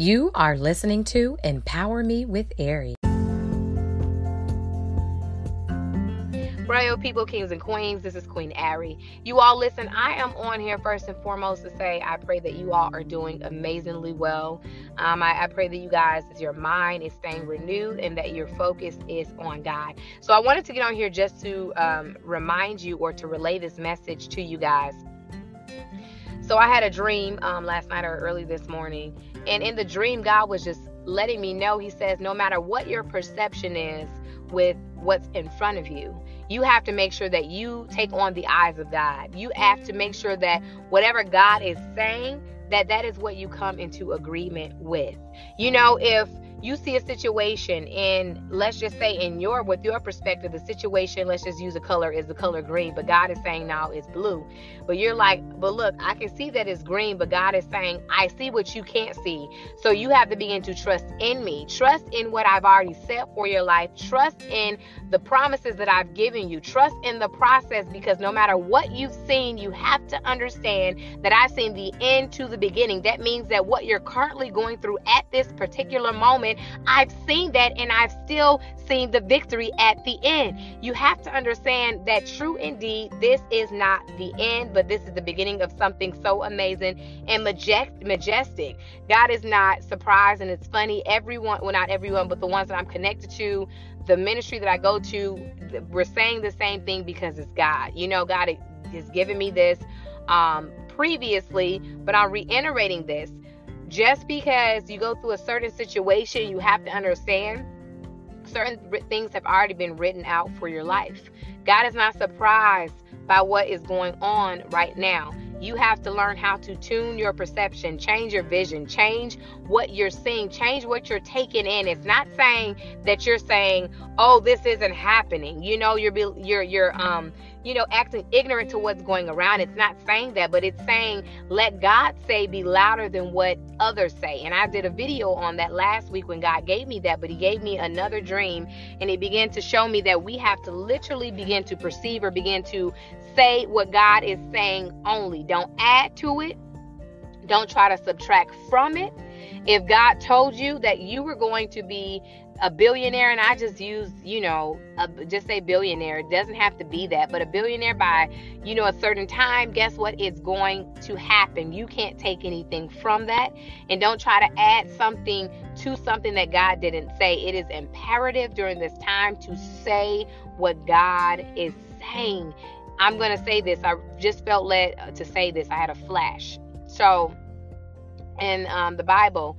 You are listening to Empower Me with Ari. Royal people, kings and queens, this is Queen Ari. You all listen, I am on here first and foremost to say I pray that you all are doing amazingly well. Um, I, I, pray that you guys, your mind is staying renewed and that your focus is on God. So I wanted to get on here just to um, remind you or to relay this message to you guys. So I had a dream um, last night or early this morning, and in the dream, God was just letting me know. He says, no matter what your perception is with what's in front of you, you have to make sure that you take on the eyes of God. You have to make sure that whatever God is saying, that that is what you come into agreement with. You know, if you see a situation in let's just say in your with your perspective the situation let's just use a color is the color green but god is saying now it's blue. But you're like but look i can see that it's green but god is saying i see what you can't see. So you have to begin to trust in me. Trust in what i've already set for your life. Trust in the promises that i've given you. Trust in the process because no matter what you've seen you have to understand that i've seen the end to the beginning. That means that what you're currently going through at this particular moment I've seen that and I've still seen the victory at the end. You have to understand that true indeed, this is not the end, but this is the beginning of something so amazing and majestic. God is not surprised and it's funny. Everyone, well, not everyone, but the ones that I'm connected to, the ministry that I go to, we're saying the same thing because it's God. You know, God has given me this um, previously, but I'm reiterating this just because you go through a certain situation, you have to understand certain things have already been written out for your life. God is not surprised by what is going on right now. You have to learn how to tune your perception, change your vision, change what you're seeing, change what you're taking in. It's not saying that you're saying, "Oh, this isn't happening." You know, you're you're you're um you know, acting ignorant to what's going around. It's not saying that, but it's saying let God say be louder than what others say. And I did a video on that last week when God gave me that, but He gave me another dream and He began to show me that we have to literally begin to perceive or begin to say what God is saying only. Don't add to it, don't try to subtract from it. If God told you that you were going to be a billionaire, and I just use, you know, a, just say billionaire. It doesn't have to be that, but a billionaire by, you know, a certain time, guess what? It's going to happen. You can't take anything from that. And don't try to add something to something that God didn't say. It is imperative during this time to say what God is saying. I'm going to say this. I just felt led to say this. I had a flash. So, in um, the Bible,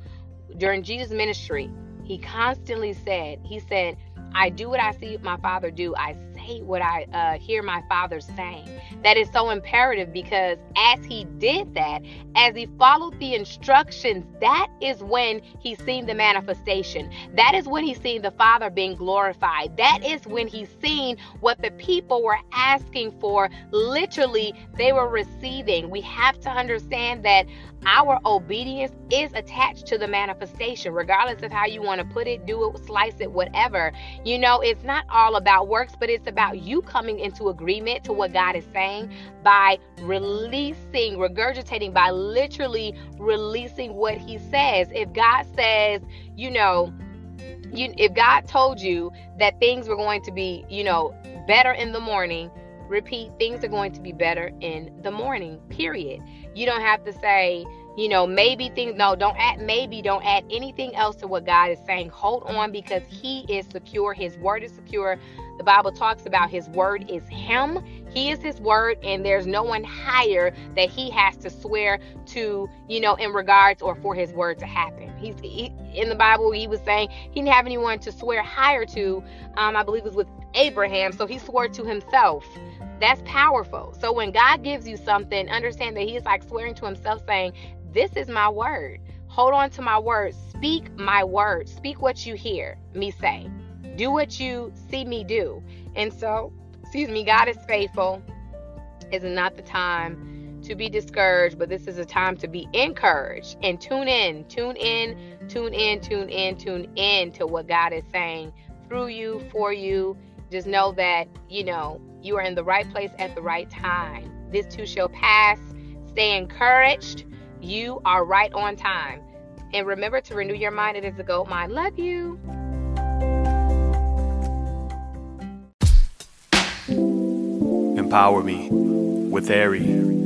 during Jesus' ministry, he constantly said, He said, I do what I see my father do. I say what I uh, hear my father saying. That is so imperative because as he did that, as he followed the instructions, that is when he seen the manifestation. That is when he seen the Father being glorified. That is when he seen what the people were asking for. Literally, they were receiving. We have to understand that our obedience is attached to the manifestation, regardless of how you want to put it, do it, slice it, whatever. You know, it's not all about works, but it's about you coming into agreement to what God is saying by releasing, regurgitating, by literally releasing what He says. If God says, you know, you, if God told you that things were going to be, you know, better in the morning, repeat, things are going to be better in the morning, period. You don't have to say, you know, maybe things, no, don't add maybe, don't add anything else to what God is saying. Hold on because He is secure. His word is secure. The Bible talks about His word is Him. He is His word, and there's no one higher that He has to swear to, you know, in regards or for His word to happen. He's he, in the Bible, He was saying He didn't have anyone to swear higher to. Um, I believe it was with Abraham, so He swore to Himself. That's powerful. So when God gives you something, understand that He is like swearing to Himself, saying, This is my word. Hold on to my word. Speak my word. Speak what you hear me say. Do what you see me do. And so, excuse me, God is faithful. Is not the time to be discouraged, but this is a time to be encouraged and tune in, tune in, tune in, tune in, tune in to what God is saying through you, for you. Just know that, you know, you are in the right place at the right time. This too shall pass. Stay encouraged. You are right on time. And remember to renew your mind. It is a gold mind. Love you. Empower Me with Ari.